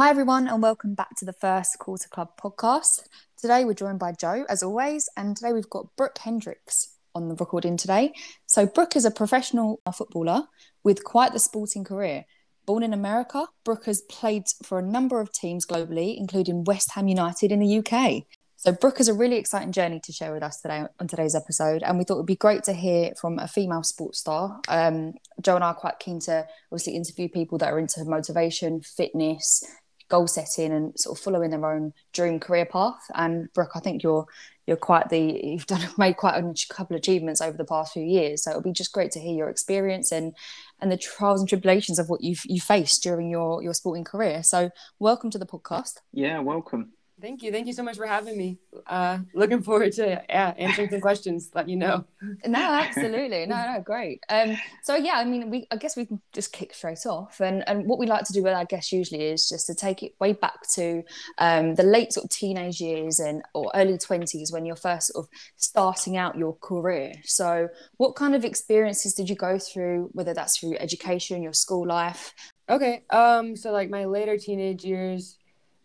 Hi, everyone, and welcome back to the first Quarter Club podcast. Today, we're joined by Joe, as always, and today we've got Brooke Hendrix on the recording today. So, Brooke is a professional footballer with quite the sporting career. Born in America, Brooke has played for a number of teams globally, including West Ham United in the UK. So, Brooke has a really exciting journey to share with us today on today's episode, and we thought it would be great to hear from a female sports star. Um, Joe and I are quite keen to obviously interview people that are into motivation, fitness, goal setting and sort of following their own dream career path. And Brooke, I think you're you're quite the you've done made quite a couple of achievements over the past few years. So it'll be just great to hear your experience and and the trials and tribulations of what you've you faced during your your sporting career. So welcome to the podcast. Yeah, welcome. Thank you. Thank you so much for having me. Uh, looking forward to yeah, answering some questions, let you know. No, absolutely. No, no, great. Um, so yeah, I mean, we I guess we can just kick straight off. And and what we like to do, with our guests usually is just to take it way back to um, the late sort of teenage years and or early twenties when you're first sort of starting out your career. So, what kind of experiences did you go through? Whether that's through education, your school life. Okay. Um. So like my later teenage years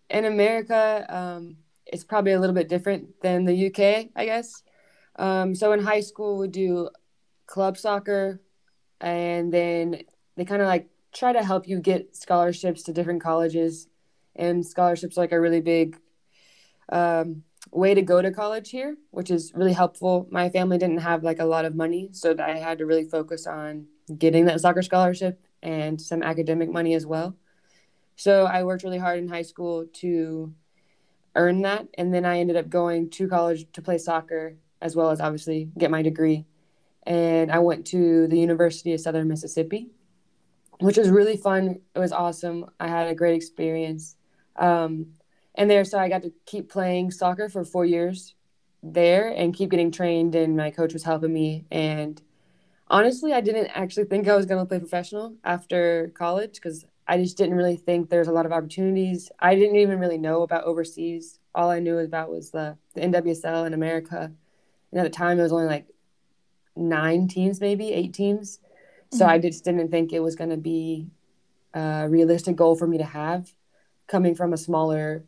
in America, um, it's probably a little bit different than the UK, I guess. Um, so in high school, we do club soccer, and then they kind of like try to help you get scholarships to different colleges, and scholarships like a really big um, way to go to college here, which is really helpful. My family didn't have like a lot of money, so I had to really focus on getting that soccer scholarship and some academic money as well. So I worked really hard in high school to earn that. And then I ended up going to college to play soccer as well as obviously get my degree. And I went to the University of Southern Mississippi, which was really fun. It was awesome. I had a great experience. Um, and there, so I got to keep playing soccer for four years there and keep getting trained. And my coach was helping me. And honestly, I didn't actually think I was going to play professional after college because I just didn't really think there's a lot of opportunities. I didn't even really know about overseas. All I knew about was the, the NWSL in America. And at the time, it was only like nine teams, maybe eight teams. So mm-hmm. I just didn't think it was going to be a realistic goal for me to have coming from a smaller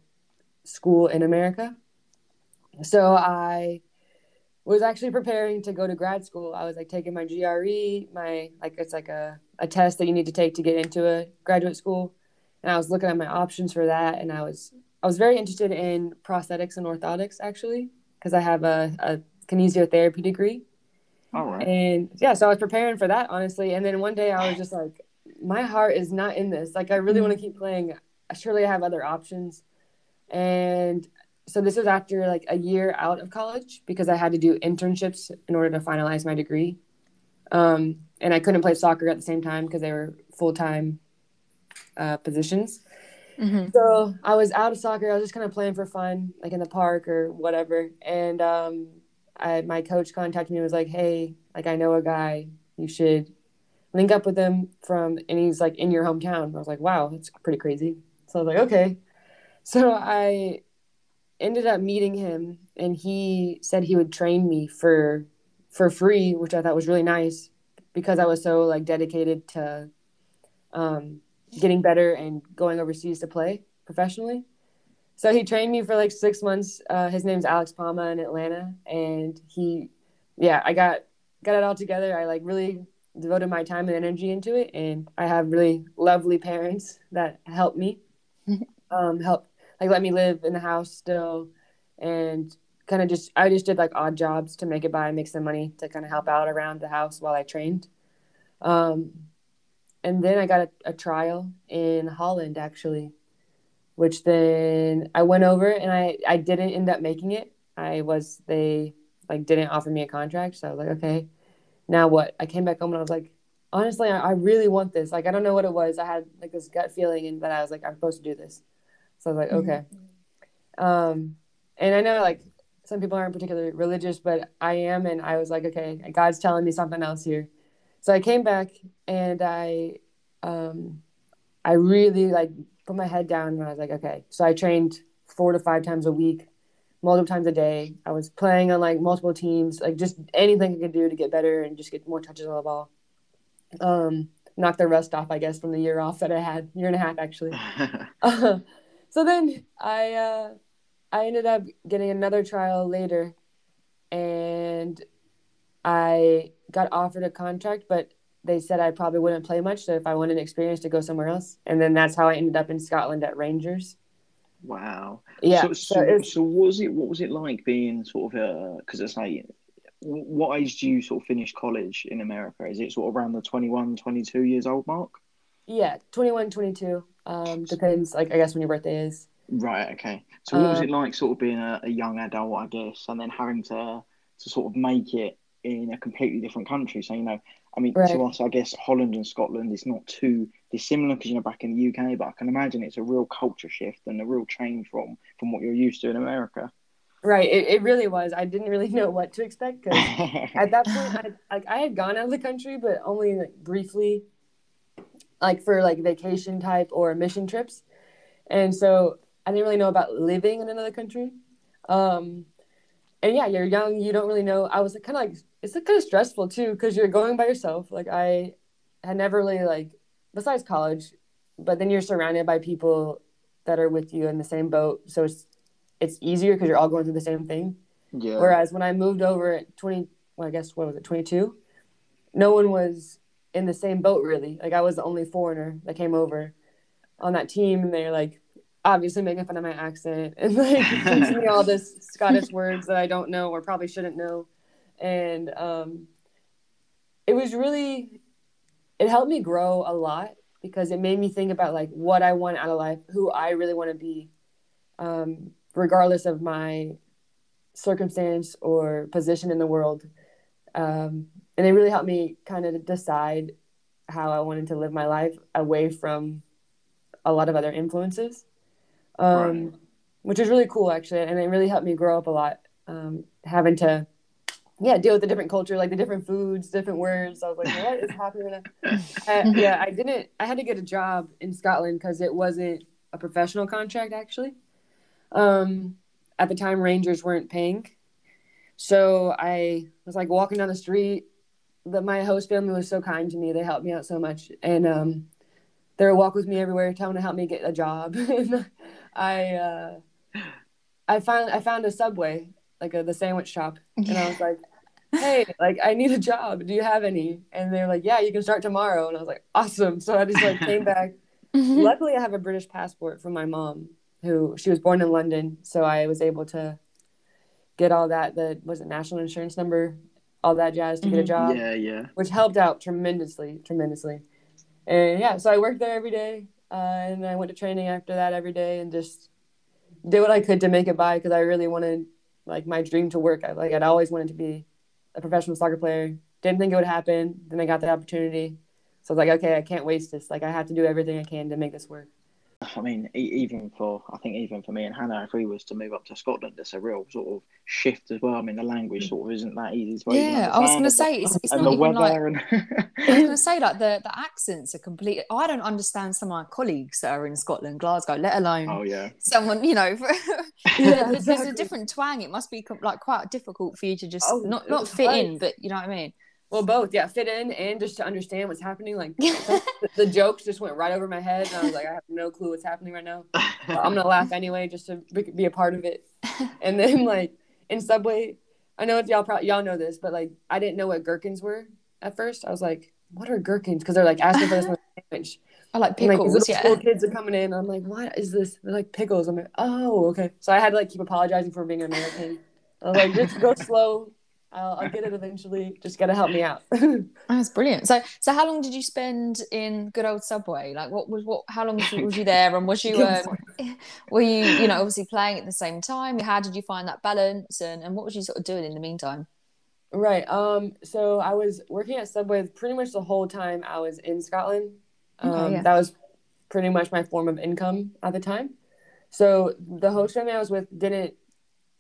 school in America. So I was actually preparing to go to grad school. I was like taking my GRE, my like it's like a, a test that you need to take to get into a graduate school. And I was looking at my options for that and I was I was very interested in prosthetics and orthotics actually, because I have a, a kinesiotherapy degree. All right. And yeah, so I was preparing for that honestly. And then one day I was just like, my heart is not in this. Like I really mm-hmm. want to keep playing. Surely I have other options. And so this was after like a year out of college because I had to do internships in order to finalize my degree. Um, and I couldn't play soccer at the same time because they were full time uh, positions. Mm-hmm. So I was out of soccer. I was just kind of playing for fun, like in the park or whatever. And um, I, my coach contacted me and was like, "Hey, like I know a guy. You should link up with him from." And he's like in your hometown. I was like, "Wow, that's pretty crazy." So I was like, "Okay." So I ended up meeting him and he said he would train me for for free which i thought was really nice because i was so like dedicated to um, getting better and going overseas to play professionally. So he trained me for like six months. Uh, his name's alex palma in atlanta and he yeah i got got it all together. I like really devoted my time and energy into it and i have really lovely parents that helped me um, help like let me live in the house still and kind of just I just did like odd jobs to make it by and make some money to kind of help out around the house while I trained. Um, and then I got a, a trial in Holland actually, which then I went over and I I didn't end up making it. I was they like didn't offer me a contract, so I was like, okay, now what? I came back home and I was like, honestly, I, I really want this. Like I don't know what it was. I had like this gut feeling and that I was like, I'm supposed to do this. So I was like, mm-hmm. okay. Um, and I know like some people aren't particularly religious, but I am, and I was like, okay, God's telling me something else here. So I came back and I, um, I really like put my head down and I was like, okay. So I trained four to five times a week, multiple times a day. I was playing on like multiple teams, like just anything I could do to get better and just get more touches on the ball. Um, knock the rust off, I guess, from the year off that I had, year and a half actually. Uh, so then I uh, I ended up getting another trial later, and I got offered a contract, but they said I probably wouldn't play much. So if I wanted experience, to go somewhere else, and then that's how I ended up in Scotland at Rangers. wow. Yeah, So, so so, it's- so what was it? What was it like being sort of a because it's like, what age do you sort of finish college in America? Is it sort of around the 21, 22 years old mark? yeah, 21, 22. Um, depends, like I guess when your birthday is. Right. Okay. So what was it like, sort of being a, a young adult, I guess, and then having to to sort of make it in a completely different country? So you know, I mean, Right. to us, I guess Holland and Scotland is not too dissimilar because you know back in the UK, but I can imagine it's a real culture shift and a real change from from what you're used to in America. Right, it, it really was. I didn't really know what to expect because at that point, I, like I had gone out of the country, but only like briefly, like for like vacation type or mission trips, and so I didn't really know about living in another country. Um, and yeah, you're young, you don't really know. I was kind of like it's kind of stressful too because you're going by yourself. Like I had never really like besides college, but then you're surrounded by people that are with you in the same boat, so it's it's easier because you're all going through the same thing. yeah. Whereas when I moved over at 20, well, I guess what was it, 22? No one was in the same boat really. Like I was the only foreigner that came over on that team, and they're like obviously making fun of my accent and like teaching me all this Scottish words that I don't know or probably shouldn't know, and um, it was really it helped me grow a lot because it made me think about like what I want out of life, who I really want to be, um, regardless of my circumstance or position in the world. Um, and it really helped me kind of decide how I wanted to live my life away from a lot of other influences, um, Right. which is really cool actually. And it really helped me grow up a lot, um, having to, yeah, deal with the different culture, like the different foods, different words. I was like, what is happening? now? Uh, yeah, I didn't, I had to get a job in Scotland because it wasn't a professional contract actually. Um, at the time, Rangers weren't paying. So I was like walking down the street. The, my host family was so kind to me. They helped me out so much. And um, they walk with me everywhere, telling to help me get a job. and I, uh, I found I found a Subway, like a, the sandwich shop, and I was like, "Hey, like I need a job. Do you have any?" And they were like, "Yeah, you can start tomorrow." And I was like, "Awesome!" So I just like came back. Luckily, I have a British passport from my mom, who she was born in London, so I was able to get all that. The was it national insurance number, all that jazz to get a Mhm. job yeah, yeah. which helped out tremendously, tremendously. And yeah, so I worked there every day, uh, and I went to training after that every day, and just did what I could to make it by because I really wanted like my dream to work. I like I'd always wanted to be a professional soccer player. Didn't think it would happen. Then I got the opportunity, so I was like, okay, I can't waste this. Like I have to do everything I can to make this work. I mean, even for I think even for me and Hannah, if we was to move up to Scotland, it's a real sort of shift as well. I mean, the language hmm. sort of isn't that easy to Yeah, I was going to say it's, it's not even like and I was going to say like the the accents are complete. I don't understand some of my colleagues that are in Scotland, Glasgow, let alone oh yeah, someone you know. Yeah, there's, there's a different twang. It must be like quite difficult for you to just Oh, not not fit in, but you know what I mean. Well, both, yeah, fit in and just to understand what's happening. Like the, jokes just went right over my head, and I was like, I have no clue what's happening right now. But I'm gonna laugh anyway just to be a part of it. And then like in Subway, I know if y'all probably y'all know this, but like I didn't know what gherkins were at first. I was like, what are gherkins? Because they're like asking for this one sandwich. I like pickles. And, like little yeah. school kids are coming in. I'm like, what is this? They're like pickles. I'm like, oh, okay. So I had to like keep apologizing for being American. I was like, just go slow. I'll, I'll get it eventually. Just gotta help me out. That's brilliant. So, so how long did you spend in good old Subway? Like, what was what? How long was you, was you there? And was you um, were you you know obviously playing at the same time? How did you find that balance? And and what was you sort of doing in the meantime? Right. Um. So I was working at Subway pretty much the whole time I was in Scotland. Um, Okay, yeah. That was pretty much my form of income at the time. So the host family I was with didn't.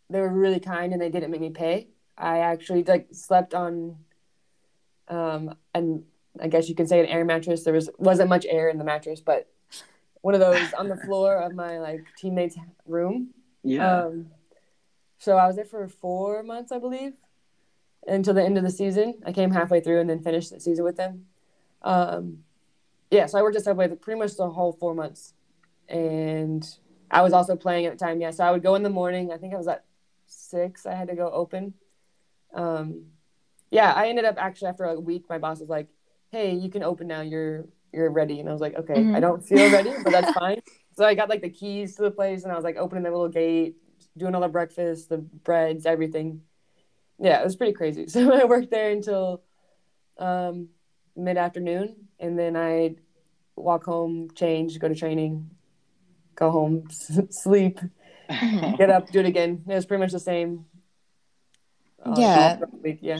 They were really kind and they didn't make me pay. I actually like slept on, um, and I guess you can say an air mattress. There was wasn't much air in the mattress, but one of those on the floor of my like teammate's room. yeah. Um, so I was there for four months, I believe, until the end of the season. I came halfway through and then finished the season with them. Um, yeah, so I worked at Subway the, pretty much the whole four months, and I was also playing at the time. Yeah, so I would go in the morning. I think I was at six. I had to go open. Um, yeah, I ended up actually after a week, my boss was like, "Hey, you can open now. You're you're ready." And I was like, "Okay, Mhm. I don't feel ready, but that's fine." So I got like the keys to the place, and I was like opening the little gate, doing all the breakfast, the breads, everything. Yeah, it was pretty crazy. So I worked there until um, mid afternoon, and then I'd walk home, change, go to training, go home, sleep, get up, do it again. It was pretty much the same. Uh, Yeah. all yeah.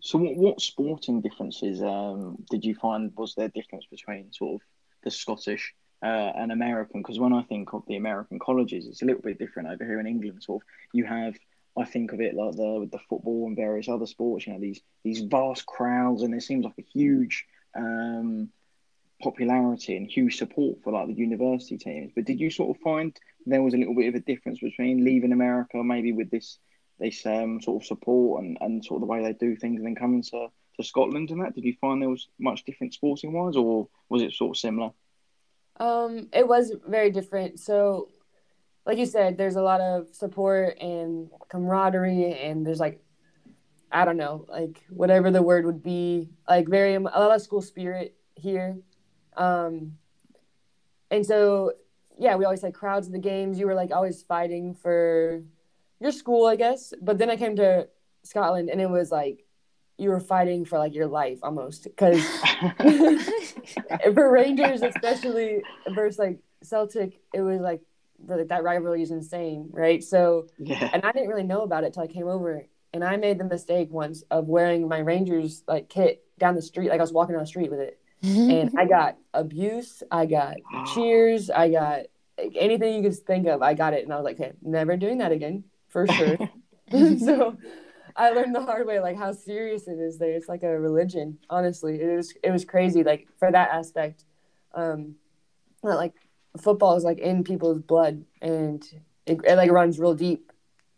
So, what, what sporting differences um, did you find was there difference between sort of the Scottish uh, and American? Because when I think of the American colleges, it's a little bit different over here in England. Sort of, you have, I think of it like the with the football and various other sports. You know, these these vast crowds, and there seems like a huge um, popularity and huge support for like the university teams. But did you sort of find there was a little bit of a difference between leaving America, maybe with this this um, sort of support and, and sort of the way they do things, and then coming to, to Scotland and that? Did you find there was much different sporting wise, or was it sort of similar? Um, it was very different. So, like you said, there's a lot of support and camaraderie, and there's like, I don't know, like whatever the word would be, like very a lot of school spirit here. Um, and so, yeah, we always had crowds at the games. You were like always fighting for your school, I guess. But then I came to Scotland, and it was like you were fighting for like your life almost because for Rangers, especially versus like Celtic, it was like the, that rivalry is insane, right? So, yeah. and I didn't really know about it till I came over, and I made the mistake once of wearing my Rangers like kit down the street, like I was walking down the street with it, and I got abuse, I got cheers, I got like, anything you could think of, I got it, and I was like, okay, never doing that again for sure. so. I learned the hard way, like how serious it is there. It's like a religion, honestly. It was it was crazy, like for that aspect. Um, that, like football is like in people's blood, and it, it like runs real deep.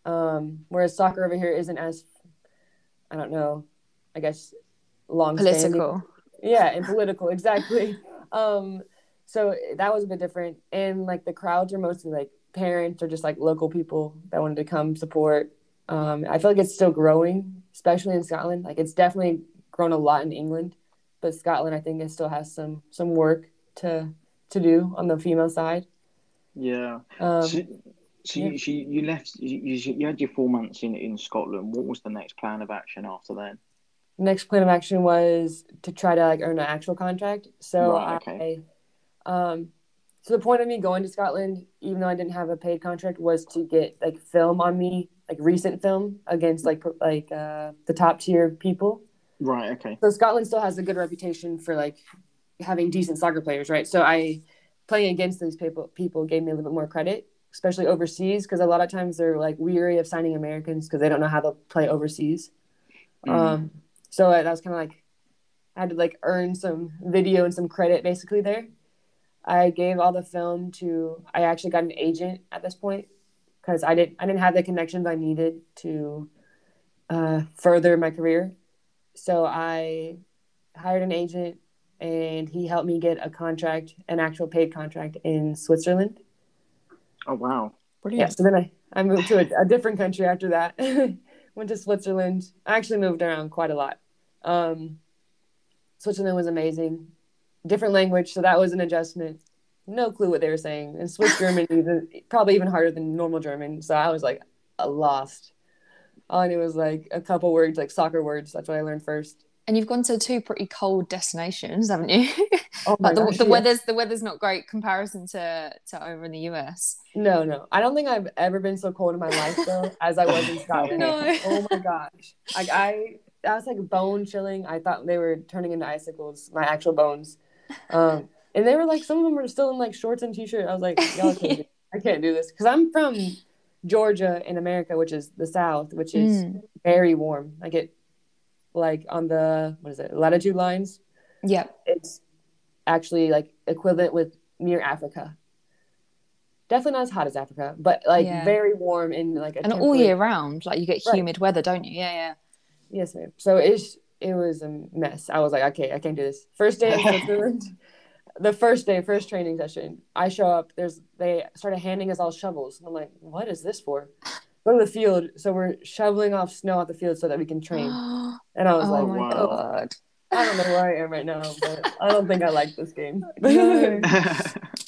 Um, whereas soccer over here isn't as, I don't know, I guess, long Political. yeah, and political, exactly. Um, so that was a bit different, and like the crowds are mostly like parents or just like local people that wanted to come support. Um, I feel like it's still growing, especially in Scotland. Like it's definitely grown a lot in England, but Scotland, I think, it still has some some work to to do on the female side. Yeah. Um, so so yeah. you, so you left, you, you, you had your four months in, in Scotland. What was the next plan of action after then? next plan of action was to try to like earn an actual contract. So Right, okay. I, um, so the point of me going to Scotland, even though I didn't have a paid contract, was to get like film on me, like recent film against like like uh, the top tier people. Right, okay. So Scotland still has a good reputation for like having decent soccer players, right? So I playing against these people people gave me a little bit more credit, especially overseas, because a lot of times they're like weary of signing Americans because they don't know how to play overseas. Mhm. Um, so that was kind of like I had to like earn some video and some credit basically there. I gave all the film to. I actually got an agent at this point because I didn't I didn't have the connections I needed to uh, further my career. So I hired an agent, and he helped me get a contract, an actual paid contract in Switzerland. Oh, wow. Yeah. Brilliant. So then I, I moved to a, a different country after that. Went to Switzerland. I actually moved around quite a lot. Um, Switzerland was amazing. Different language, so that was an adjustment. No clue what they were saying. And Swiss German even probably even harder than normal German. So I was like lost. All I knew was like a couple words, like soccer words. That's what I learned first. And you've gone to two pretty cold destinations, haven't you? Oh my like the, gosh, the yeah. weather's the weather's not great comparison to to over in the US. No, no. I don't think I've ever been so cold in my life though as I was in Scotland. No. Oh my gosh. Like I that was like bone chilling. I thought they were turning into icicles, my actual bones. Um and they were like some of them were still in like shorts and t-shirt. I was like, y'all can't do, I can't do this. Cause I'm from Georgia in America, which is the South, which is Mm. very warm. I get like on the what is it, latitude lines. Yeah. It's actually like equivalent with near Africa. Definitely not as hot as Africa, but like Yeah. very warm and like a And all year round, like you get Right. humid weather, don't you? Yeah, yeah. Yes, ma'am. So it's it was a mess. I was like, okay, I can't do this. First day in Switzerland, the first day, first training session, I show up. There's they started handing us all shovels. I'm like, what is this for? Go to the field. So we're shoveling off snow off the field so that we can train. And I was oh like, my wow. god. I don't know where I am right now, but I don't think I like this game. No.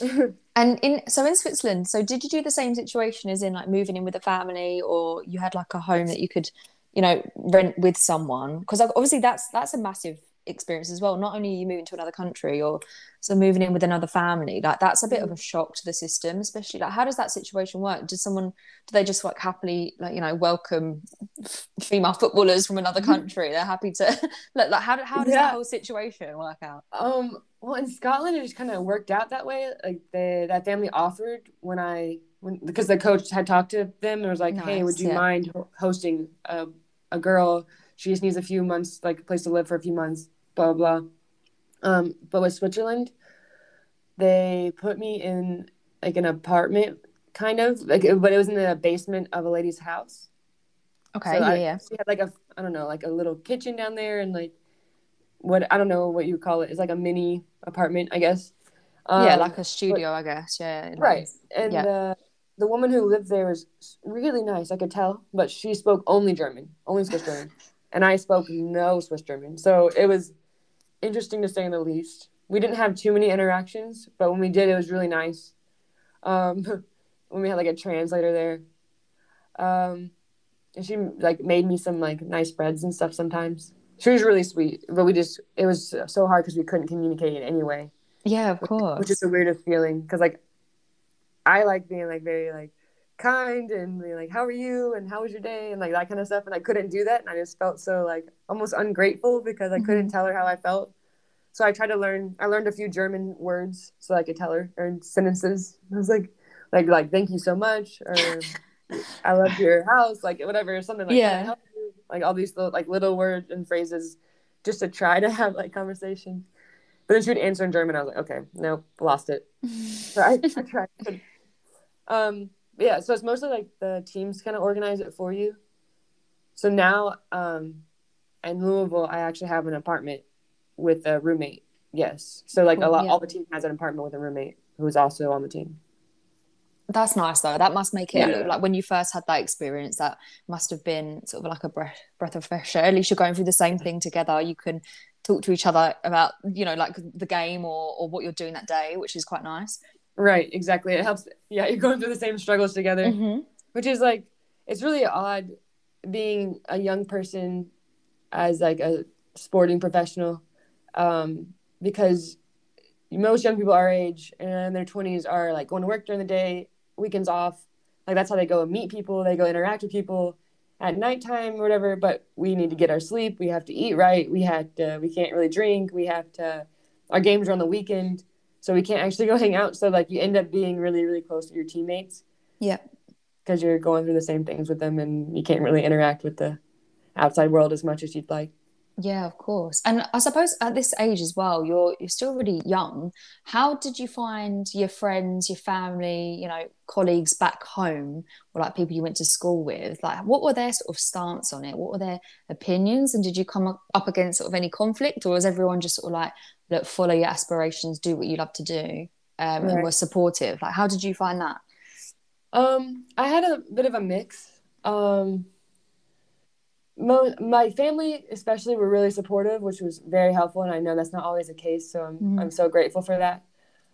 And in so in Switzerland, so did you do the same situation as in like moving in with a family, or you had like a home that you could, you know, rent with someone? Because obviously that's that's a massive experience as well. Not only are you moving to another country, or so moving in with another family, like that's a bit of a shock to the system. Especially like, how does that situation work? Does someone do they just like happily like you know welcome f- female footballers from another country? They're happy to like, like how how does Yeah. that whole situation work out? Um, well, in Scotland, it just kind of worked out that way. Like they, that family offered when I, when because the coach had talked to them and was like, "Hey, would you yeah. mind hosting a, a girl? She just needs a few months, like a place to live for a few months." Blah blah. blah. Um, but with Switzerland, they put me in like an apartment, kind of like, but it was in the basement of a lady's house. Okay, So yeah, I, yeah. She had like a I don't know like a little kitchen down there and like what I don't know what you call it. It's like a mini apartment, I guess. yeah, Um, like a studio, I guess. Yeah, right. And Yeah. uh, the woman who lived there was really nice. I could tell, but she spoke only German, only Swiss German, and I spoke no Swiss German. So it was interesting to say the least. We didn't have too many interactions, but when we did, it was really nice. Um, when we had like a translator there, um, and she like made me some like nice breads and stuff sometimes. She was really sweet, but we just it was so hard because we couldn't communicate in any way Yeah, of course. which is the weirdest feeling because like I like being like very like kind and being like how are you and how was your day and like that kind of stuff and I couldn't do that and I just felt so like almost ungrateful because I couldn't mm-hmm. tell her how I felt. So I tried to learn. I learned a few German words so I could tell her or sentences. I was like, like like thank you so much or I love your house, like whatever, something like Yeah. "Can I help you?" like all these little like little words and phrases, just to try to have like conversation. But then she would answer in German. I was like, okay, nope, lost it. So I, I tried. Um, yeah, so it's mostly like the teams kind of organize it for you. So now, um, in Louisville, I actually have an apartment with a roommate. Yes, so like a lot, yeah. all the team has an apartment with a roommate who is also on the team. That's nice though. That must make it Yeah. like when you first had that experience. That must have been sort of like a breath breath of fresh air. At least you're going through the same thing together. You can talk to each other about you know like the game or or what you're doing that day, which is quite nice. Right, exactly. It helps. Yeah, you're going through the same struggles together. Mm-hmm. which is like it's really odd being a young person as like a sporting professional um, because most young people our age and in their 20s are like going to work during the day weekends off like that's how they go and meet people they go interact with people at nighttime or whatever but we need to get our sleep we have to eat right we have to we can't really drink we have to our games are on the weekend so we can't actually go hang out so like you end up being really really close to your teammates Yeah. because you're going through the same things with them and you can't really interact with the outside world as much as you'd like. Yeah, of course. And I suppose at this age as well, you're you're still really young. How did you find your friends, your family, you know, colleagues back home, or like people you went to school with? Like, what were their sort of stance on it? What were their opinions? And did you come up up against sort of any conflict, or was everyone just sort of like, look, follow your aspirations, do what you love to do, um, and Right. were supportive? Like, how did you find that? Um, I had a bit of a mix. Um, mo- my family, especially, were really supportive, which was very helpful, and I know that's not always the case. So I'm Mhm. I'm so grateful for that.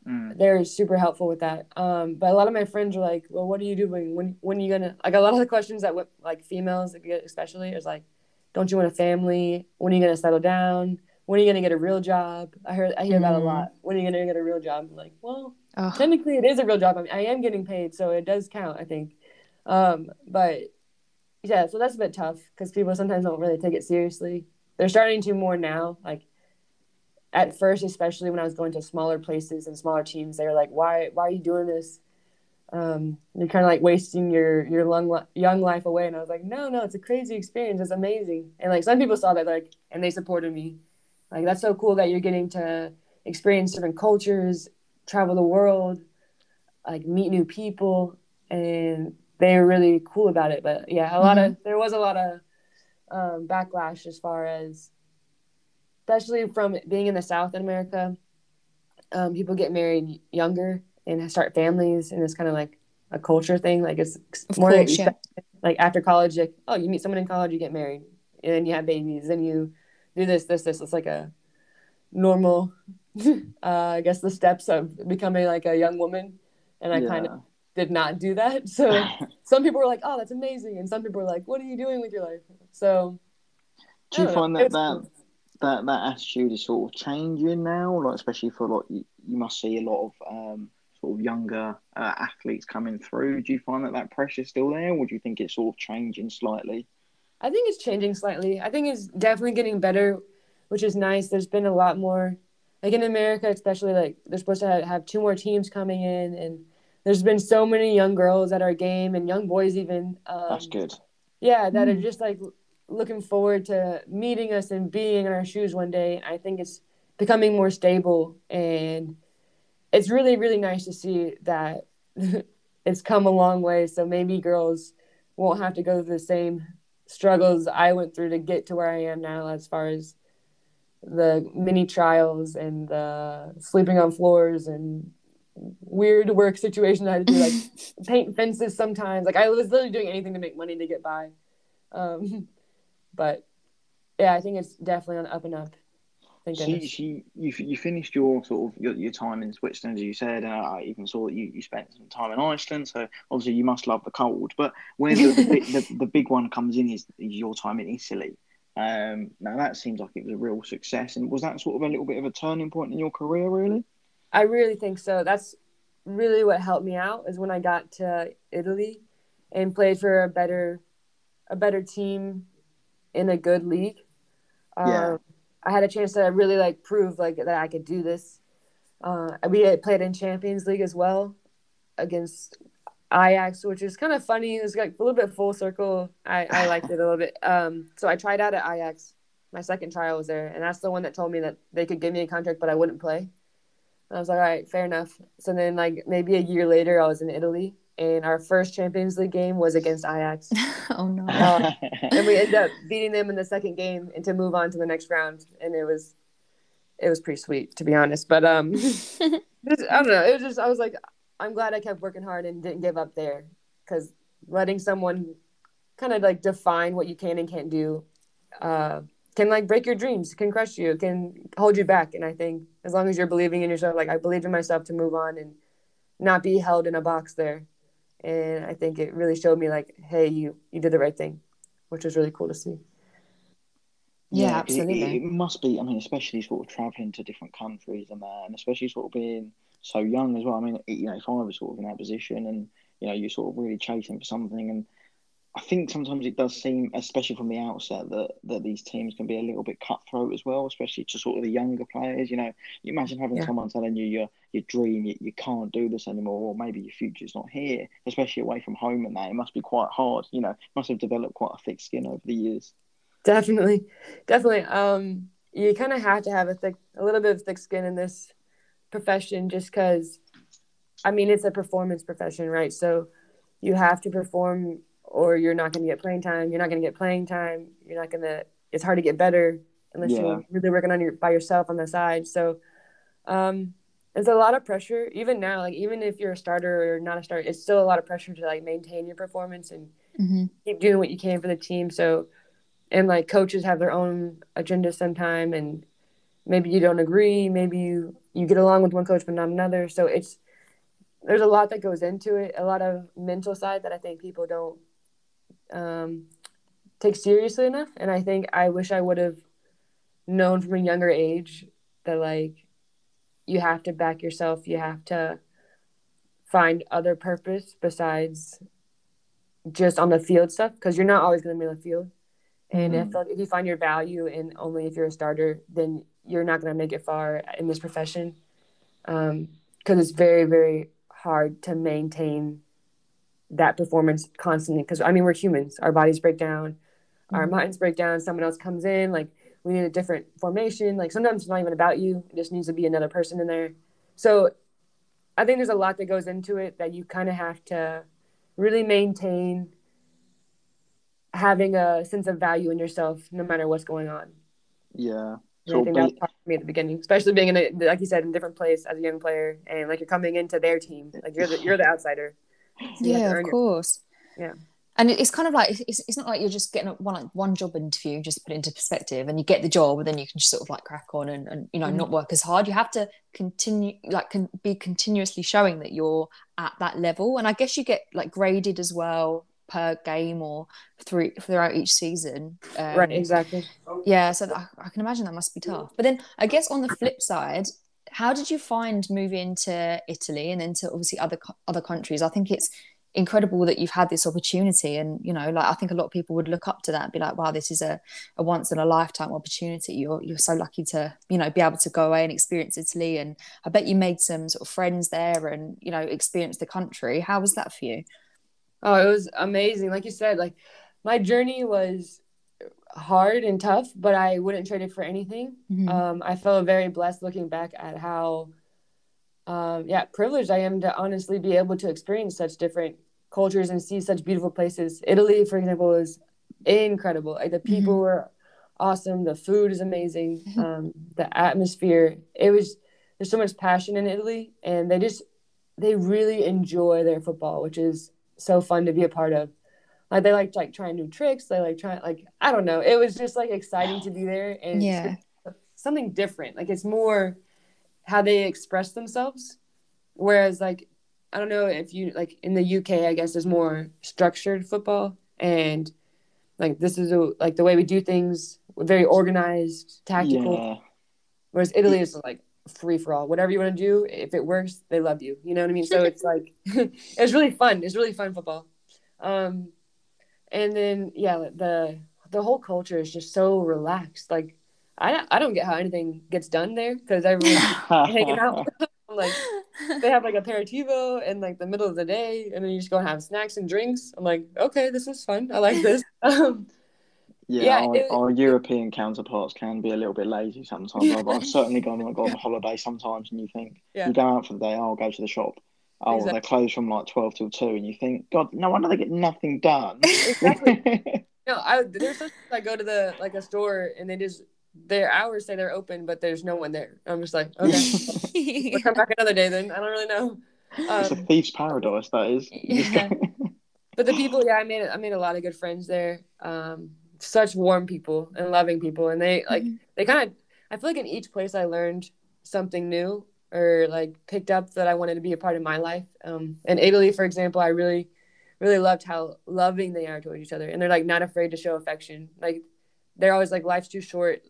Mm. They're super helpful with that. Um, but a lot of my friends were like, "Well, what are you doing? When when are you gonna?" Like a lot of the questions that like females get especially is like, "Don't you want a family? When are you gonna settle down? When are you gonna get a real job?" I heard I hear that a Mhm. lot. When are you gonna get a real job? I'm like, well, Oh, technically it is a real job. I, mean, I am getting paid, so it does count, I think. Um, but yeah, so that's a bit tough because people sometimes don't really take it seriously. They're starting to more now. Like at first, especially when I was going to smaller places and smaller teams, they were like, "Why? Why are you doing this? Um, you're kind of like wasting your your long, li- young life away." And I was like, "No, no, it's a crazy experience. It's amazing." And like some people saw that, like, and they supported me. Like that's so cool that you're getting to experience different cultures, travel the world, like meet new people, and they were really cool about it. But yeah, a lot of there was a lot of um, backlash as far as, especially from being in the South in America. um, people get married younger and start families, and it's kind of like a culture thing. Like it's Of more course, yeah. like after college, like oh, you meet someone in college, you get married, and then you have babies, then you do this, this, this. It's like a normal, uh, I guess, the steps of becoming like a young woman, and I kind of did not do that. So some people were like, "Oh, that's amazing," and some people were like, "What are you doing with your life?" So Do you know. find that that, that that attitude is sort of changing now? Like especially for like you, you must see a lot of um, sort of younger uh, athletes coming through. Do you find that that pressure's still there, or do you think it's sort of changing slightly? I think it's changing slightly. I think it's definitely getting better, which is nice. There's been a lot more, like in America, especially like they're supposed to have, have two more teams coming in, and there's been so many young girls at our game and young boys even. Um, That's good. Yeah, that are Mm. just like looking forward to meeting us and being in our shoes one day. I think it's becoming more stable, and it's really really nice to see that it's come a long way. So maybe girls won't have to go through the same struggles I went through to get to where I am now, as far as the mini trials and the sleeping on floors and weird work situations I had to do, like paint fences sometimes. Like I was literally doing anything to make money to get by. Um, but yeah, I think it's definitely on up and up. So, you, you you finished your sort of your, your time in Switzerland, as you said. Uh, I even saw that you, you spent some time in Iceland. So obviously you must love the cold. But where the the, big, the, the big one comes in is, is your time in Italy. Um, now that seems like it was a real success. And was that sort of a little bit of a turning point in your career, really? I really think so. That's really what helped me out is when I got to Italy and played for a better a better team in a good league. Um, Yeah. I had a chance to really like prove like that I could do this. Uh, we played in Champions League as well against Ajax, which is kind of funny. It was like a little bit full circle. I, I liked it a little bit. Um, so I tried out at Ajax. My second trial was there, and that's the one that told me that they could give me a contract, but I wouldn't play. I was like, all right, fair enough. So then, like maybe a year later, I was in Italy, and our first Champions League game was against Ajax, oh no. Uh, and we ended up beating them in the second game and to move on to the next round. And it was, it was pretty sweet to be honest. But um, just- I don't know. It was just I was like, I'm glad I kept working hard and didn't give up there, because letting someone kind of like define what you can and can't do, uh, can like break your dreams, can crush you, can hold you back. And I think as long as you're believing in yourself, like I believed in myself to move on and not be held in a box there. And I think it really showed me like, hey, you you did the right thing, which was really cool to see. Yeah, absolutely. It, it must be. I mean, especially sort of traveling to different countries and that, and especially sort of being so young as well. I mean, it- you know, if I was sort of in that position and you know you're sort of really chasing for something, and I think sometimes it does seem, especially from the outset, that that these teams can be a little bit cutthroat as well, especially to sort of the younger players. You know, you imagine having Yeah. someone telling you your your dream, you, you can't do this anymore, or maybe your future's not here, especially away from home and that. It must be quite hard. You know, must have developed quite a thick skin over the years. Definitely, definitely. Um, you kind of have to have a thick, a little bit of thick skin in this profession, just because. I mean, it's a performance profession, right? So you have to perform, or you're not going to get playing time. You're not going to get playing time. You're not going to. It's hard to get better unless Yeah. you're really working on your by yourself on the side. So, um, it's a lot of pressure. Even now, like even if you're a starter or not a starter, it's still a lot of pressure to like maintain your performance and hmm keep doing what you can for the team. So, and like coaches have their own agenda sometime, and maybe you don't agree. Maybe you you get along with one coach but not another. So it's there's a lot that goes into it. A lot of mental side that I think people don't um, take seriously enough. And I think I wish I would have known from a younger age that like you have to back yourself. You have to find other purpose besides just on the field stuff because you're not always going to be on the field. And I Mhm. feel like if you find your value in only if you're a starter, then you're not going to make it far in this profession because it's very, very hard to maintain that performance constantly. Because I mean, we're humans; our bodies break down, our Mhm. minds break down. Someone else comes in, like we need a different formation. Like sometimes it's not even about you; it just needs to be another person in there. So I think there's a lot that goes into it that you kind of have to really maintain having a sense of value in yourself no matter what's going on. Yeah. And I think that's part of me at the beginning, especially being in a like you said in a different place as a young player, and like you're coming into their team, like you're the you're the outsider. So yeah, of course. Your, yeah, and it's kind of like it's, it's not like you're just getting one like one job interview just put it into perspective and you get the job and then you can just sort of like crack on and, and you know mm-hmm. not work as hard. You have to continue like can be continuously showing that you're at that level. And i guess you get like graded as well per game or through throughout each season. Um, right exactly. yeah so I, I can imagine that must be tough. But then i guess on the flip side how did you find moving to italy and then to obviously other other countries? I think it's incredible that you've had this opportunity and you know like i think a lot of people would look up to that and be like wow this is a, a once in a lifetime opportunity. You're you're so lucky to you know be able to go away and experience italy. And i bet you made some sort of friends there and you know experienced the country. How was that for you? Oh it was amazing. Like you said like my journey was hard and tough but i wouldn't trade it for anything mm-hmm. um, i feel very blessed looking back at how um, yeah privileged i am to honestly be able to experience such different cultures and see such beautiful places. Italy, for example, is incredible. Like the people mm-hmm. were awesome. The food is amazing. Mm-hmm. Um, the atmosphere. It was there's so much passion in Italy, and they just they really enjoy their football, which is so fun to be a part of. Like they like like trying new tricks. They like trying like I don't know. It was just like exciting to be there and yeah. something different. Like it's more how they express themselves. Whereas like I don't know if you like in the UK, I guess there's more structured football and like this is a, like the way we do things, very organized, tactical. Yeah. Whereas Italy is like free for all. Whatever you want to do, if it works, they love you. You know what I mean? So it's like it's really fun. It's really fun football. Um, and then yeah, the the whole culture is just so relaxed. Like I I don't get how anything gets done there because everyone's hanging out. like they have like a aperitivo in like the middle of the day, and then you just go and have snacks and drinks. I'm like, okay, this is fun. I like this. Um, yeah, yeah our, it, our, European counterparts can be a little bit lazy sometimes. I've, I've certainly gone on, gone on holiday sometimes, and you think yeah. you go out for the day, oh, I'll go to the shop. Oh, exactly. they're closed from like twelve till two, and you think, God, no wonder they get nothing done. exactly. no, I there's I go to the like a store and they just their hours say they're open, but there's no one there. I'm just like, okay, we'll come back another day then. I don't really know. Um, it's a um, thief's paradise, that is. Yeah. but the people, yeah, I made I made a lot of good friends there. Um, such warm people and loving people, and they like mm-hmm. they kind of. I feel like in each place I learned something new or like picked up that I wanted to be a part of my life. Um, in Italy, for example, I really, really loved how loving they are towards each other, and they're like not afraid to show affection. Like they're always like life's too short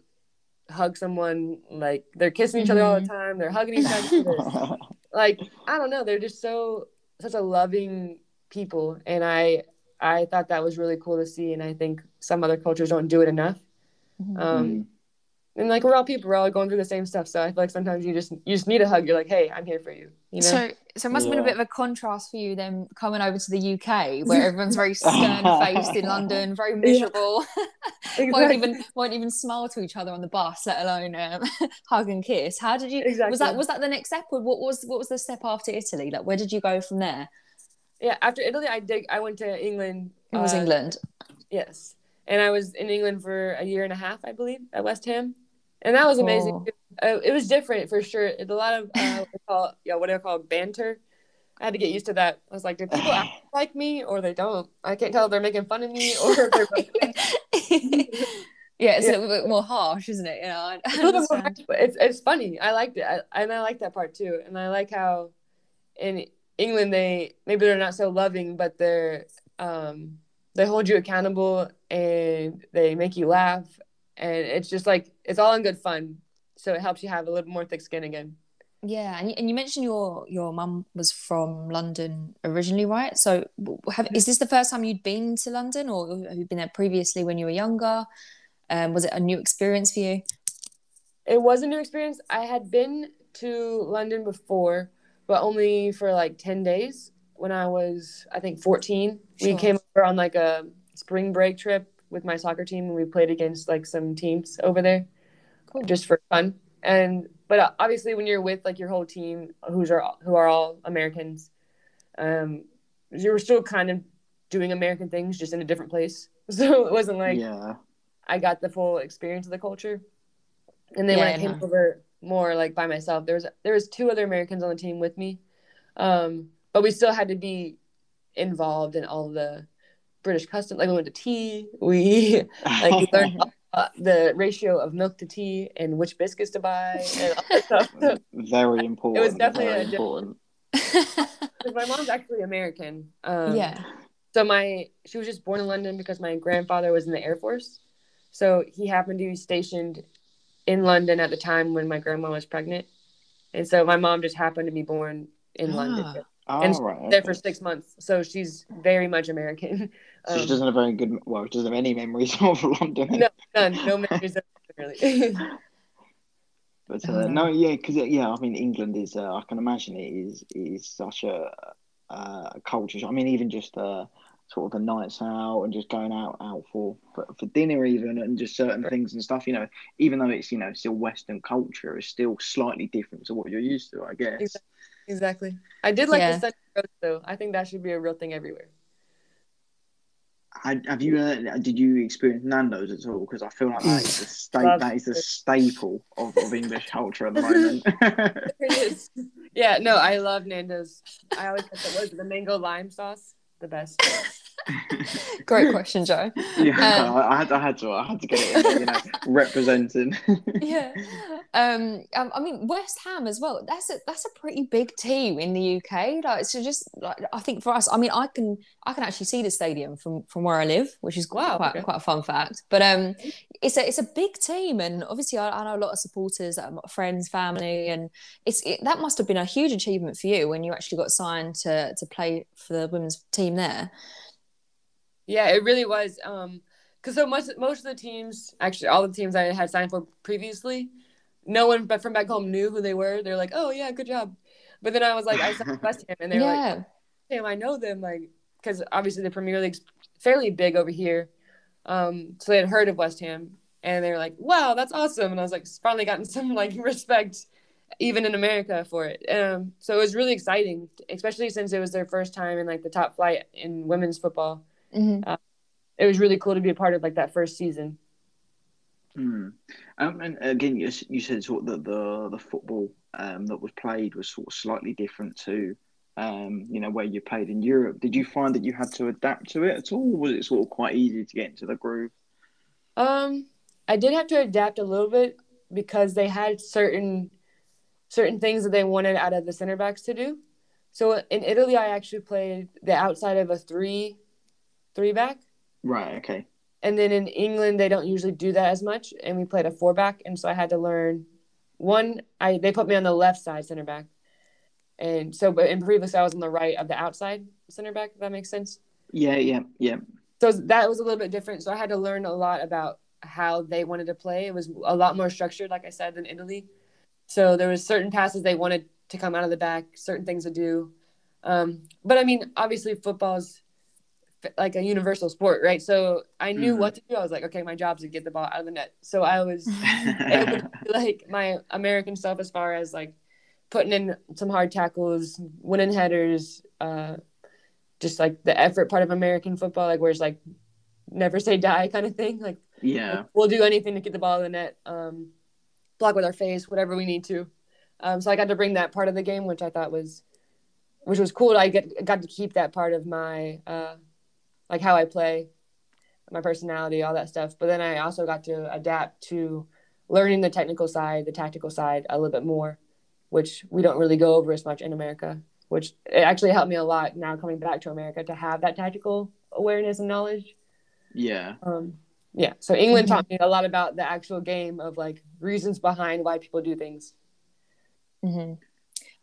hug someone like they're kissing each other all the mm-hmm. time they're hugging each other like i don't know they're just so such a loving people and i i thought that was really cool to see and i think some other cultures don't do it enough mm-hmm. um and like we're all people, we're all going through the same stuff. So I feel like sometimes you just you just need a hug. You're like, hey, I'm here for you. You know. So so it must yeah. have been a bit of a contrast for you then coming over to the UK where everyone's very stern faced in London, very miserable. Yeah. Exactly. won't even won't even smile to each other on the bus, let alone um, hug and kiss. How did you? Exactly. Was that was that the next step? Or what was what was the step after Italy? Like where did you go from there? Yeah, after Italy, I did. I went to England. It was uh, England. Yes, and I was in England for a year and a half, I believe, at West Ham and that was amazing. Uh, it was different for sure. It's a lot of uh, what call yeah, what do I call banter. I had to get used to that. I was like, do people act like me or they don't? I can't tell if they're making fun of me or if they're. yeah, it's yeah. a little bit more harsh, isn't it? You know, it's, harsh, but it's it's funny. I liked it, I, and I like that part too. And I like how in England they maybe they're not so loving, but they're um they hold you accountable and they make you laugh and it's just like it's all in good fun. So it helps you have a little more thick skin again. Yeah and you, and you mentioned your your mum was from london originally right? So have, is this the first time you'd been to london or have you been there previously when you were younger? Um, was it a new experience for you? It was a new experience. I had been to london before but only for like 10 days when i was i think 14 sure. we came over on like a spring break trip with my soccer team and we played against like some teams over there cool. just for fun. And but uh, obviously when you're with like your whole team who's are who are all americans um you're still kind of doing american things just in a different place. So it wasn't like yeah. I got the full experience of the culture. And then when I came no. over more like by myself, there was there was two other Americans on the team with me, um, but we still had to be involved in all the British customs. Like we went to tea, we like we learned uh, the ratio of milk to tea and which biscuits to buy and all that stuff. Very important. It was definitely very a diff- my mom's actually American. Um, yeah. So my she was just born in London because my grandfather was in the Air Force. So he happened to be stationed in London at the time when my grandma was pregnant. And so my mom just happened to be born in Ah. London. Oh, And right. There for six months. So she's very much American. So she Um, doesn't have very good. Well, she doesn't have any memories of London. No. none, no memories of really. But uh, no. no, yeah, because yeah, I mean, England is. Uh, I can imagine it is is such a uh, culture. I mean, even just uh, sort of the nights out and just going out out for, for for dinner, even and just certain things and stuff. You know, even though it's you know still Western culture, it's still slightly different to what you're used to. I guess. Exactly. Exactly. I did like Yeah. the Sunday roast though. I think that should be a real thing everywhere. Had- Have you? Uh, did you experience Nando's at all? Because I feel like that is the sta- that is the staple of, of English culture at the moment. It is. Yeah, no, I love Nando's. I always get the, what is it, the mango lime sauce. The best. Great question, Joe. yeah, Um, I, had I had to I had to get it in you know, representing. yeah. Um, um, I mean West Ham as well. That's a that's a pretty big team in the UK. Like so just like I think for us, I mean I can I can actually see the stadium from from where I live, which is Wow, quite okay. quite a fun fact. But um it's a it's a big team and obviously I, I know a lot of supporters, um, friends, family, and it's it, that must have been a huge achievement for you when you actually got signed to to play for the women's team there. Yeah, it really was. Um, because so much most of the teams, actually all the teams I had signed for previously, no one but from back home knew who they were. They're like, "Oh yeah, good job." But then I was like, I signed West Ham, and they were like, yeah. damn, I know them, like, because obviously the Premier League's fairly big over here. Um, so they had heard of West Ham, and they were like, wow, that's awesome. And I was like, finally gotten some like respect, even in America, for it. Um, so it was really exciting, especially since it was their first time in like the top flight in women's football. Mhm. It was really cool to be a part of like that first season. Hmm. Um, and again, you, you said sort of that the the football um, that was played was sort of slightly different to um, you know where you played in Europe. Did you find that you had to adapt to it at all? Or was it sort of quite easy to get into the groove? Um, I did have to adapt a little bit because they had certain certain things that they wanted out of the center backs to do. So in Italy, I actually played the outside of a three three back, Right. Okay. and then in England they don't usually do that as much, and we played a four back, and so I had to learn one. I they put me on the left side center back, and so but in previous I was on the right of the outside center back. If that makes sense. Yeah. Yeah. Yeah. so that was a little bit different. So I had to learn a lot about how they wanted to play. It was a lot more structured, like I said, than Italy. So there was certain passes they wanted to come out of the back, certain things to do. Um, but I mean, obviously, football's like a universal sport, right? So I knew Mhm. what to do. I was like, okay, my job is to get the ball out of the net. So I was able to do, like my American stuff as far as like putting in some hard tackles, winning headers, uh, just like the effort part of American football, like where it's like never say die kind of thing. Like yeah. we'll do anything to get the ball in the net, um, block with our face, whatever we need to. Um, so I got to bring that part of the game, which I thought was, which was cool. I get got to keep that part of my, uh, like how I play, my personality, all that stuff. But then I also got to adapt to learning the technical side, the tactical side a little bit more, which we don't really go over as much in America. Which it actually helped me a lot now coming back to America to have that tactical awareness and knowledge. Yeah. Um, yeah. So England Mhm. taught me a lot about the actual game of like reasons behind why people do things. hmm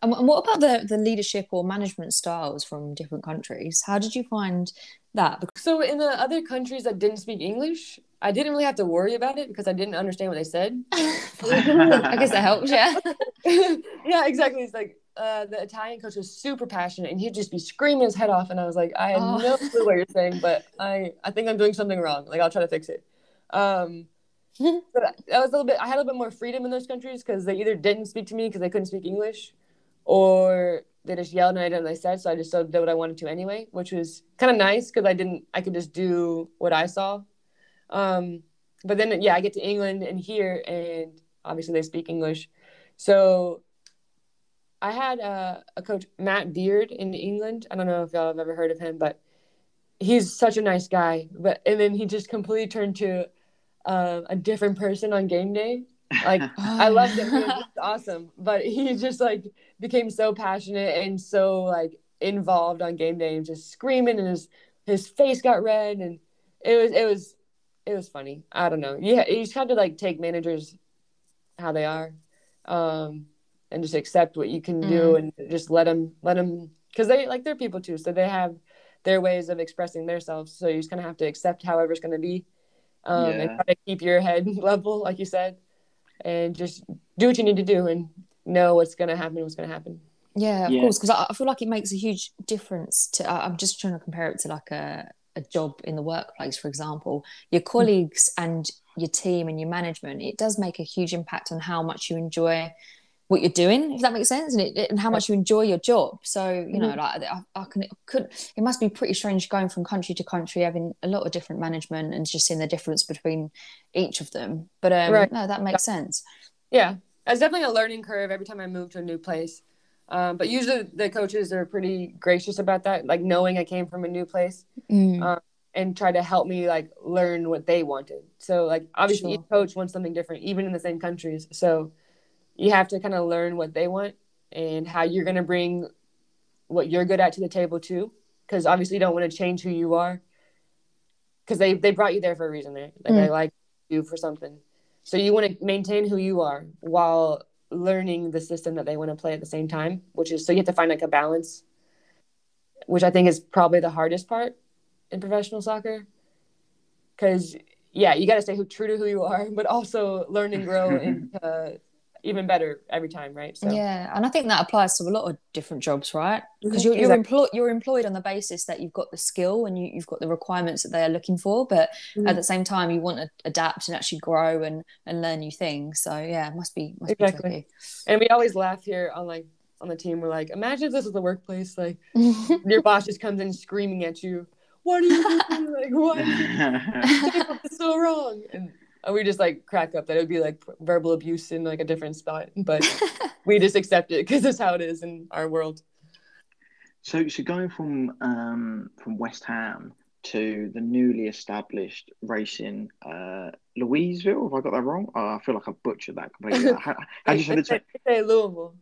And, and what about the, the leadership or management styles from different countries? How did you find that? So in the other countries that didn't speak English, I didn't really have to worry about it because I didn't understand what they said. I guess that helps, yeah. yeah, exactly. It's like uh, the Italian coach was super passionate and he'd just be screaming his head off, and I was like, I had Oh. no clue what you're saying, but I I think I'm doing something wrong. Like I'll try to fix it. Um, but that was a little bit. I had a little bit more freedom in those countries because they either didn't speak to me because they couldn't speak English, or they just yelled and I did what they said. So I just did what I wanted to anyway, which was kind of nice because I didn't. I could just do what I saw. Um, but then yeah, I get to England and here, and obviously they speak English. So I had a, a coach, Matt Beard, in England. I don't know if y'all have ever heard of him, but he's such a nice guy. But and then he just completely turned to uh, a different person on game day. Like I loved him. Was awesome. But he just like became so passionate and so like involved on game day and just screaming and his his face got red and it was it was it was funny. I don't know. Yeah, you just have to like take managers how they are, um, and just accept what you can do Mm. and just let them let them because they like they're people too, so they have their ways of expressing themselves. So you just kind of have to accept however it's going to be, um, and try to keep your head level, like you said, and just do what you need to do and know what's going to happen. What's going to happen. Yeah, of Yeah. course, because I, I feel like it makes a huge difference to. I- I'm just trying to compare it to like a, a job in the workplace, for example. Your hmm. colleagues and your team and your management, it does make a huge impact on how much you enjoy what you're doing, if that makes sense, and, it, and how much you enjoy your job. So, you know, like I, I can, could, it must be pretty strange going from country to country, having a lot of different management and just seeing the difference between each of them. But um, Right. no, that makes sense. Yeah, it's definitely a learning curve every time I move to a new place. Um, but usually the coaches are pretty gracious about that, like knowing I came from a new place Mm. uh, and try to help me like learn what they wanted. So like obviously Sure. each coach wants something different, even in the same countries. So you have to kind of learn what they want and how you're going to bring what you're good at to the table too. Because obviously you don't want to change who you are. Because they they brought you there for a reason. They like they Mm. like you for something. So you want to maintain who you are while learning the system that they want to play at the same time, which is so you have to find like a balance, which I think is probably the hardest part in professional soccer. Because yeah, you got to stay who, true to who you are, but also learn and grow and uh, even better every time, right? So Yeah, and I think that applies to a lot of different jobs, right? Because Mhm, you're you're, exactly. employed you're employed on the basis that you've got the skill and you, you've got the requirements that they are looking for, but Mhm. at the same time, you want to adapt and actually grow and and learn new things. So yeah, it must be must Exactly. and we always laugh here on like on the team. We're like, imagine if this was the workplace, like your boss just comes in screaming at you, "What are you doing? like, what? So wrong!" And we just like crack up that it would be like verbal abuse in like a different spot, but we just accept it because that's how it is in our world. So, so going from um, from West Ham to the newly established Racing uh, Louisville, have I got that wrong? Oh, I feel like I butchered that completely. How, how do you say it? say Louisville.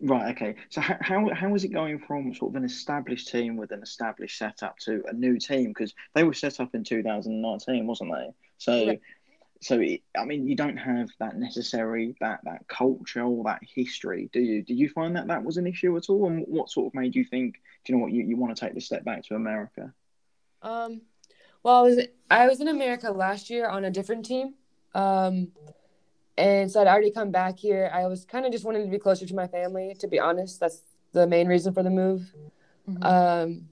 Right. Okay. So, how, how how is it going from sort of an established team with an established setup to a new team? Because they were set up in 2019, wasn't they? So. Right. So it, I mean, you don't have that necessary that that culture or that history, do you? Did you find that that was an issue at all? And what sort of made you think, do you know what, you, you want to take the step back to America? Um, well, I was I was in America last year on a different team, um, and so I'd already come back here. I was kind of just wanting to be closer to my family. To be honest, that's the main reason for the move. Mhm. Um,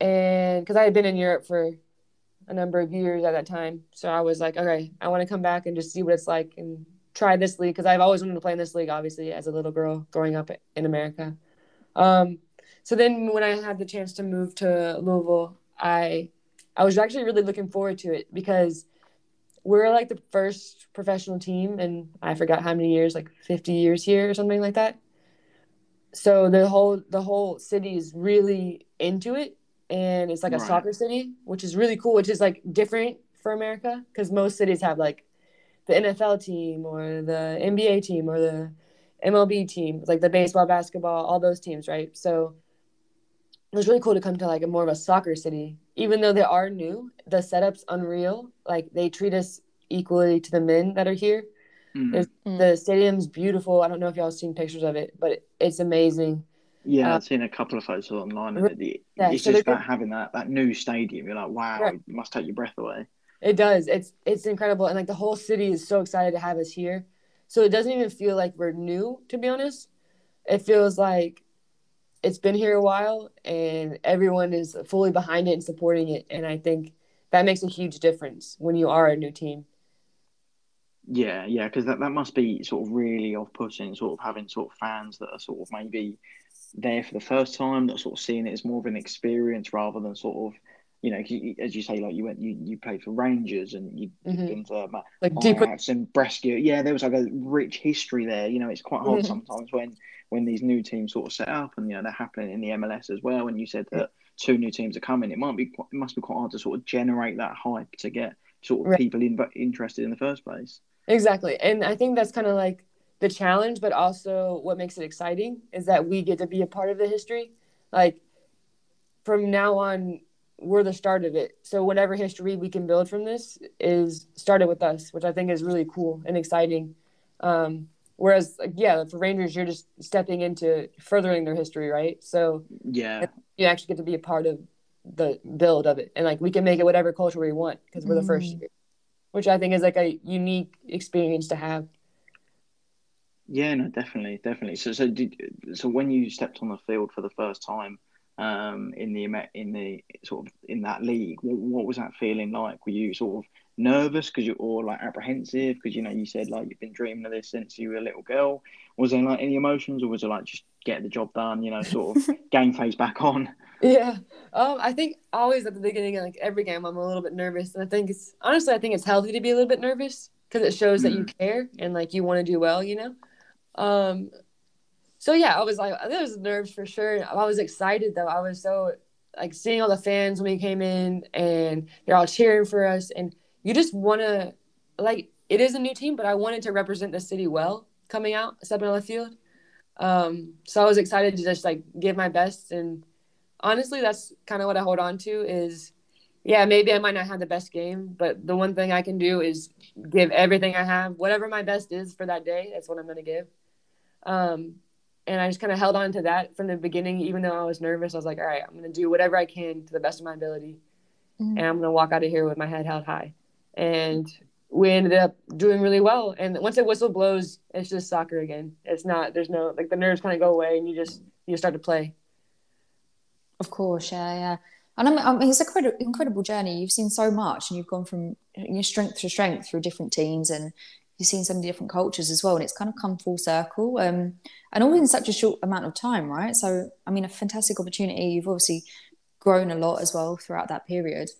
and because I had been in Europe for a number of years at that time, so I was like, okay, I want to come back and just see what it's like and try this league because I've always wanted to play in this league. Obviously, as a little girl growing up in America. Um, so then when I had the chance to move to Louisville, I I was actually really looking forward to it because we're like the first professional team and I forgot how many years, like 50 years here or something like that. So the whole the whole city is really into it and it's like a Right. soccer city, which is really cool, which is like different for America because most cities have like the NFL team or the NBA team or the MLB team, like the baseball, basketball, all those teams, right? So it was really cool to come to like a more of a soccer city, even though they are new. The setup's unreal. Like they treat us equally to the men that are here. Mm. There's- Mm. The stadium's beautiful. I don't know if y'all seen pictures of it, but it's amazing. Yeah, Uh, I've seen a couple of photos online, and it, Yeah, it's so just that having that that new stadium. You're like, wow, Right. it must take your breath away. It does. It's it's incredible, and like the whole city is so excited to have us here. So it doesn't even feel like we're new, to be honest. It feels like it's been here a while, and everyone is fully behind it and supporting it. And I think that makes a huge difference when you are a new team. Yeah, yeah, because that, that must be sort of really off-putting, sort of having sort of fans that are sort of maybe there for the first time, that sort of seeing it as more of an experience rather than sort of you know, as you say, like you went, you, you played for Rangers and you, Mhm. been to uh, Like deep. And Brescia. Yeah, there was like a rich history there. You know, it's quite hard Mhm. sometimes when when these new teams sort of set up and you know they're happening in the MLS as well. And you said that two new teams are coming, it might be quite, it must be quite hard to sort of generate that hype to get sort of Right. people in, interested in the first place. Exactly. And I think that's kind of like the challenge, but also what makes it exciting is that we get to be a part of the history. Like from now on, we're the start of it. So whatever history we can build from this is started with us, which I think is really cool and exciting. Um, whereas, like, yeah, for Rangers, you're just stepping into furthering their history, right? So Yeah, you actually get to be a part of the build of it, and like we can make it whatever culture we want because we're the first Mm. year, which I think is like a unique experience to have. Yeah, no, definitely, definitely. So, so did so when you stepped on the field for the first time um, in the in the sort of in that league, what, what was that feeling like? Were you sort of nervous because you or like apprehensive because you know you said like you've been dreaming of this since you were a little girl? Was there like any emotions, or was it like just get the job done? You know, sort of game phase back on. Yeah, um, I think always at the beginning, like every game, I'm a little bit nervous, and I think it's honestly, I think it's healthy to be a little bit nervous because it shows that you care and like you want to do well, you know. Um, so yeah, I was like, there was nerves for sure. I was excited though. I was so like seeing all the fans when we came in, and they're all cheering for us, and you just want to like it is a new team, but I wanted to represent the city well coming out, stepping on the field. Um, so I was excited to just like give my best and honestly that's kind of what i hold on to is yeah maybe i might not have the best game but the one thing i can do is give everything i have whatever my best is for that day that's what i'm going to give um, and i just kind of held on to that from the beginning even though i was nervous i was like all right i'm going to do whatever i can to the best of my ability Mm. and i'm going to walk out of here with my head held high and we ended up doing really well and once the whistle blows it's just soccer again it's not there's no like the nerves kind of go away and you just you start to play Of course, yeah, yeah. And I mean, it's a credi- incredible journey. You've seen so much, and you've gone from you know, strength to strength through different teams, and you've seen so many different cultures as well. And it's kind of come full circle, um, and all in such a short amount of time, right? So, I mean, a fantastic opportunity. You've obviously grown a lot as well throughout that period.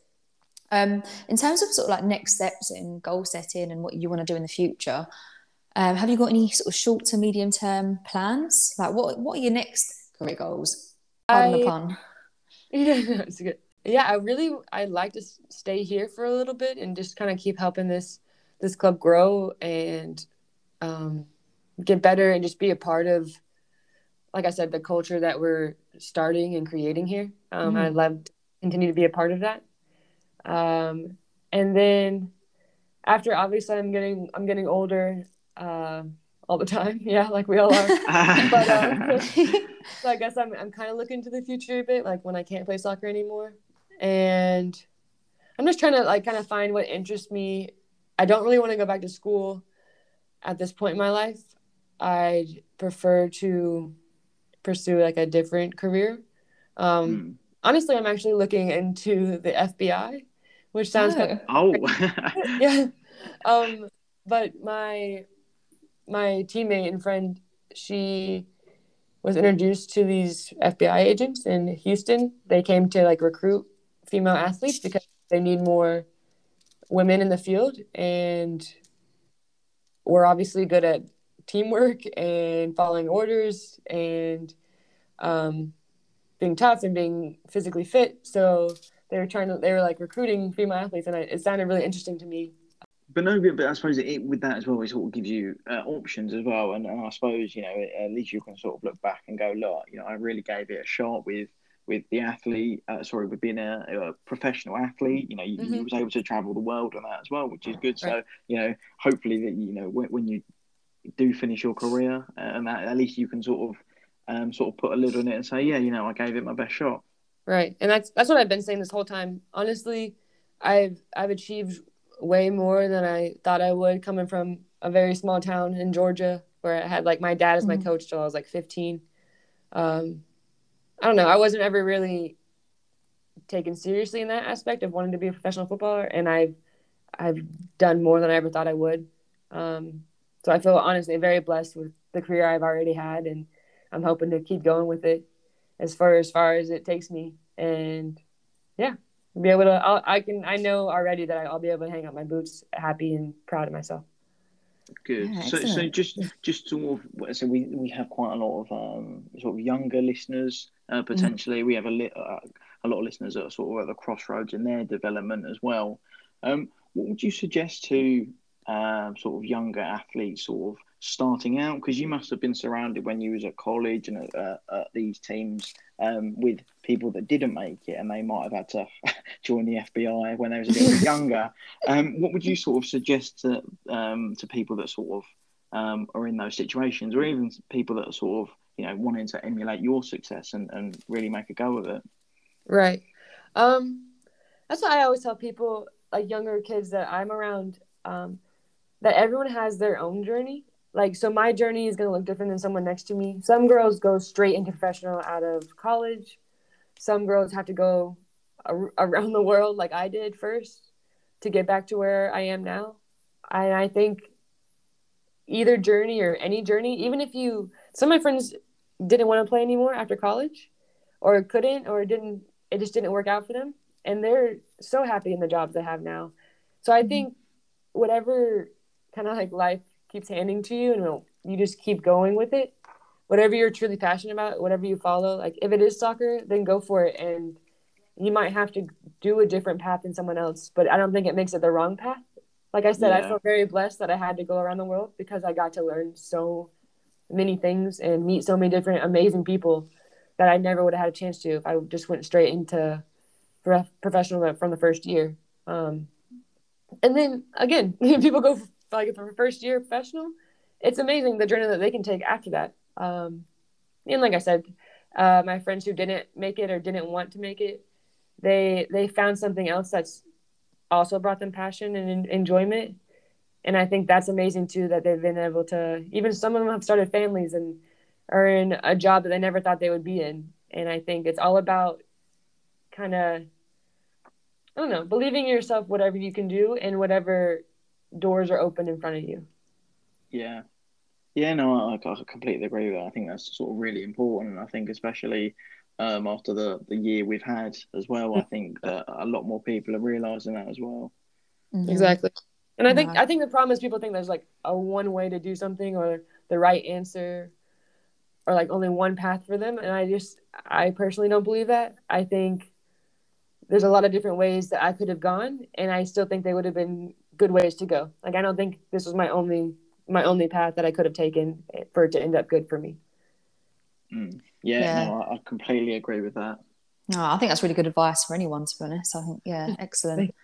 Um, in terms of sort of like next steps in goal setting and what you want to do in the future, um, have you got any sort of short to medium term plans? Like, what what are your next career goals? Pardon the pun. Yeah. Yeah, I really I'd like to stay here for a little bit and just kind of keep helping this this club grow and um, get better and just be a part of, like I said, the culture that we're starting and creating here. Um, Mhm. I'd love to continue to be a part of that. Um, and then after, obviously, I'm getting I'm getting older uh, all the time. Yeah, like we all are. But um, so I guess I'm I'm kind of looking to the future a bit, like when I can't play soccer anymore, and I'm just trying to like kind of find what interests me. I don't really want to go back to school at this point in my life. I'd prefer to pursue like a different career. Um, Hmm. Honestly, I'm actually looking into the FBI, which sounds kind Oh. oh, yeah. Um, but my my teammate and friend, she was introduced to these FBI agents in Houston. They came to like recruit female athletes because they need more women in the field, and we're obviously good at teamwork and following orders and um, being tough and being physically fit. So they were trying to they were like recruiting female athletes, and I, it sounded really interesting to me. But no, but, I suppose it, with that as well, it sort of gives you uh, options as well. And, and I suppose you know at least you can sort of look back and go, look, you know, I really gave it a shot with with the athlete. Uh, sorry, with being a, a professional athlete. You know, you, you Mhm. was able to travel the world and that as well, which is good. So Right. you know, hopefully that you know when, when you do finish your career, uh, and that at least you can sort of um, sort of put a lid on it and say, yeah, you know, I gave it my best shot. Right. And that's that's what I've been saying this whole time. Honestly, I've I've achieved way more than I thought I would coming from a very small town in Georgia where I had like my dad as my Mhm. coach till I was like 15. Um I don't know, I wasn't ever really taken seriously in that aspect of wanting to be a professional footballer and I've I've done more than I ever thought I would. Um so I feel honestly very blessed with the career I've already had and I'm hoping to keep going with it as far as far as it takes me and yeah be able to. I'll, I can. I know already that I'll be able to hang up my boots, happy and proud of myself. Good. Yeah, so, so just just sort of so we we have quite a lot of um sort of younger listeners uh, potentially. We have a li- uh, a lot of listeners that are sort of at the crossroads in their development as well. Um, what would you suggest to um sort of younger athletes, sort of starting out? Because you must have been surrounded when you was at college and at, uh, at these teams um with people that didn't make it, and they might have had to join the FBI when they was a little bit younger. Um, what would you sort of suggest to um, to people that sort of um, are in those situations, or even people that are sort of you know wanting to emulate your success and, and really make a go of it? Right. Um, that's why I always tell people, like younger kids that I'm around, um, that everyone has their own journey. Like, so my journey is going to look different than someone next to me. Some girls go straight into professional out of college. Some girls have to go ar- around the world like I did first to get back to where I am now. And I think either journey or any journey, even if you, some of my friends didn't want to play anymore after college or couldn't or didn't it just didn't work out for them. And they're so happy in the jobs they have now. So i mm-hmm. think whatever kind of like life keeps handing to you and you just keep going with it whatever you're truly passionate about whatever you follow like if it is soccer then go for it. And you might have to do a different path than someone else but i don't think it makes it the wrong path like i said i Yeah. feel very blessed that i had to go around the world because i got to learn so many things and meet so many different amazing people that I never would have had a chance to if I just went straight into professional from the first year. Um, and then again, people go like from first year professional. It's amazing the journey that they can take after that. Um, and like I said, uh, my friends who didn't make it or didn't want to make it, they they found something else that's also brought them passion and enjoyment. And I think that's amazing too that they've been able to. Even some of them have started families and are in a job that they never thought they would be in. And I think it's all about kind of, I don't know, believing in yourself, whatever you can do, and whatever doors are open in front of you. Yeah. Yeah, no, I, I completely agree with that. I think that's sort of really important. And I think especially um, after the, the year we've had as well, I think that a lot more people are realising that as well. Mhm. Exactly. And I think Yeah. I think the problem is people think there's like a one way to do something or the right answer or like only one path for them. And I just I personally don't believe that. I think there's a lot of different ways that I could have gone and I still think they would have been good ways to go. Like I don't think this was my only my only path that I could have taken for it to end up good for me. Mm. Yeah, Yeah. no, I, I completely agree with that. No, I think that's really good advice for anyone, to be honest. I think, yeah, excellent.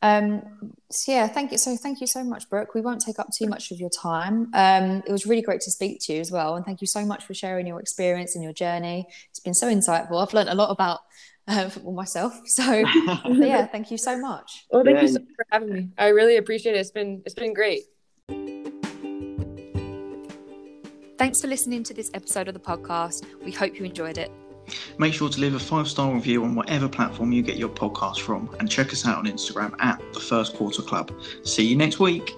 Um, so yeah, thank you. So thank you so much, Brooke. We won't take up too much of your time. Um, it was really great to speak to you as well, and thank you so much for sharing your experience and your journey. It's been so insightful. I've learned a lot about uh, football myself. So yeah, thank you so much. Well, thank Yeah. you so much for having me. I really appreciate it. It's been it's been great. Thanks for listening to this episode of the podcast. We hope you enjoyed it. Make sure to leave a five star review on whatever platform you get your podcast from and check us out on Instagram at the First Quarter Club. See you next week.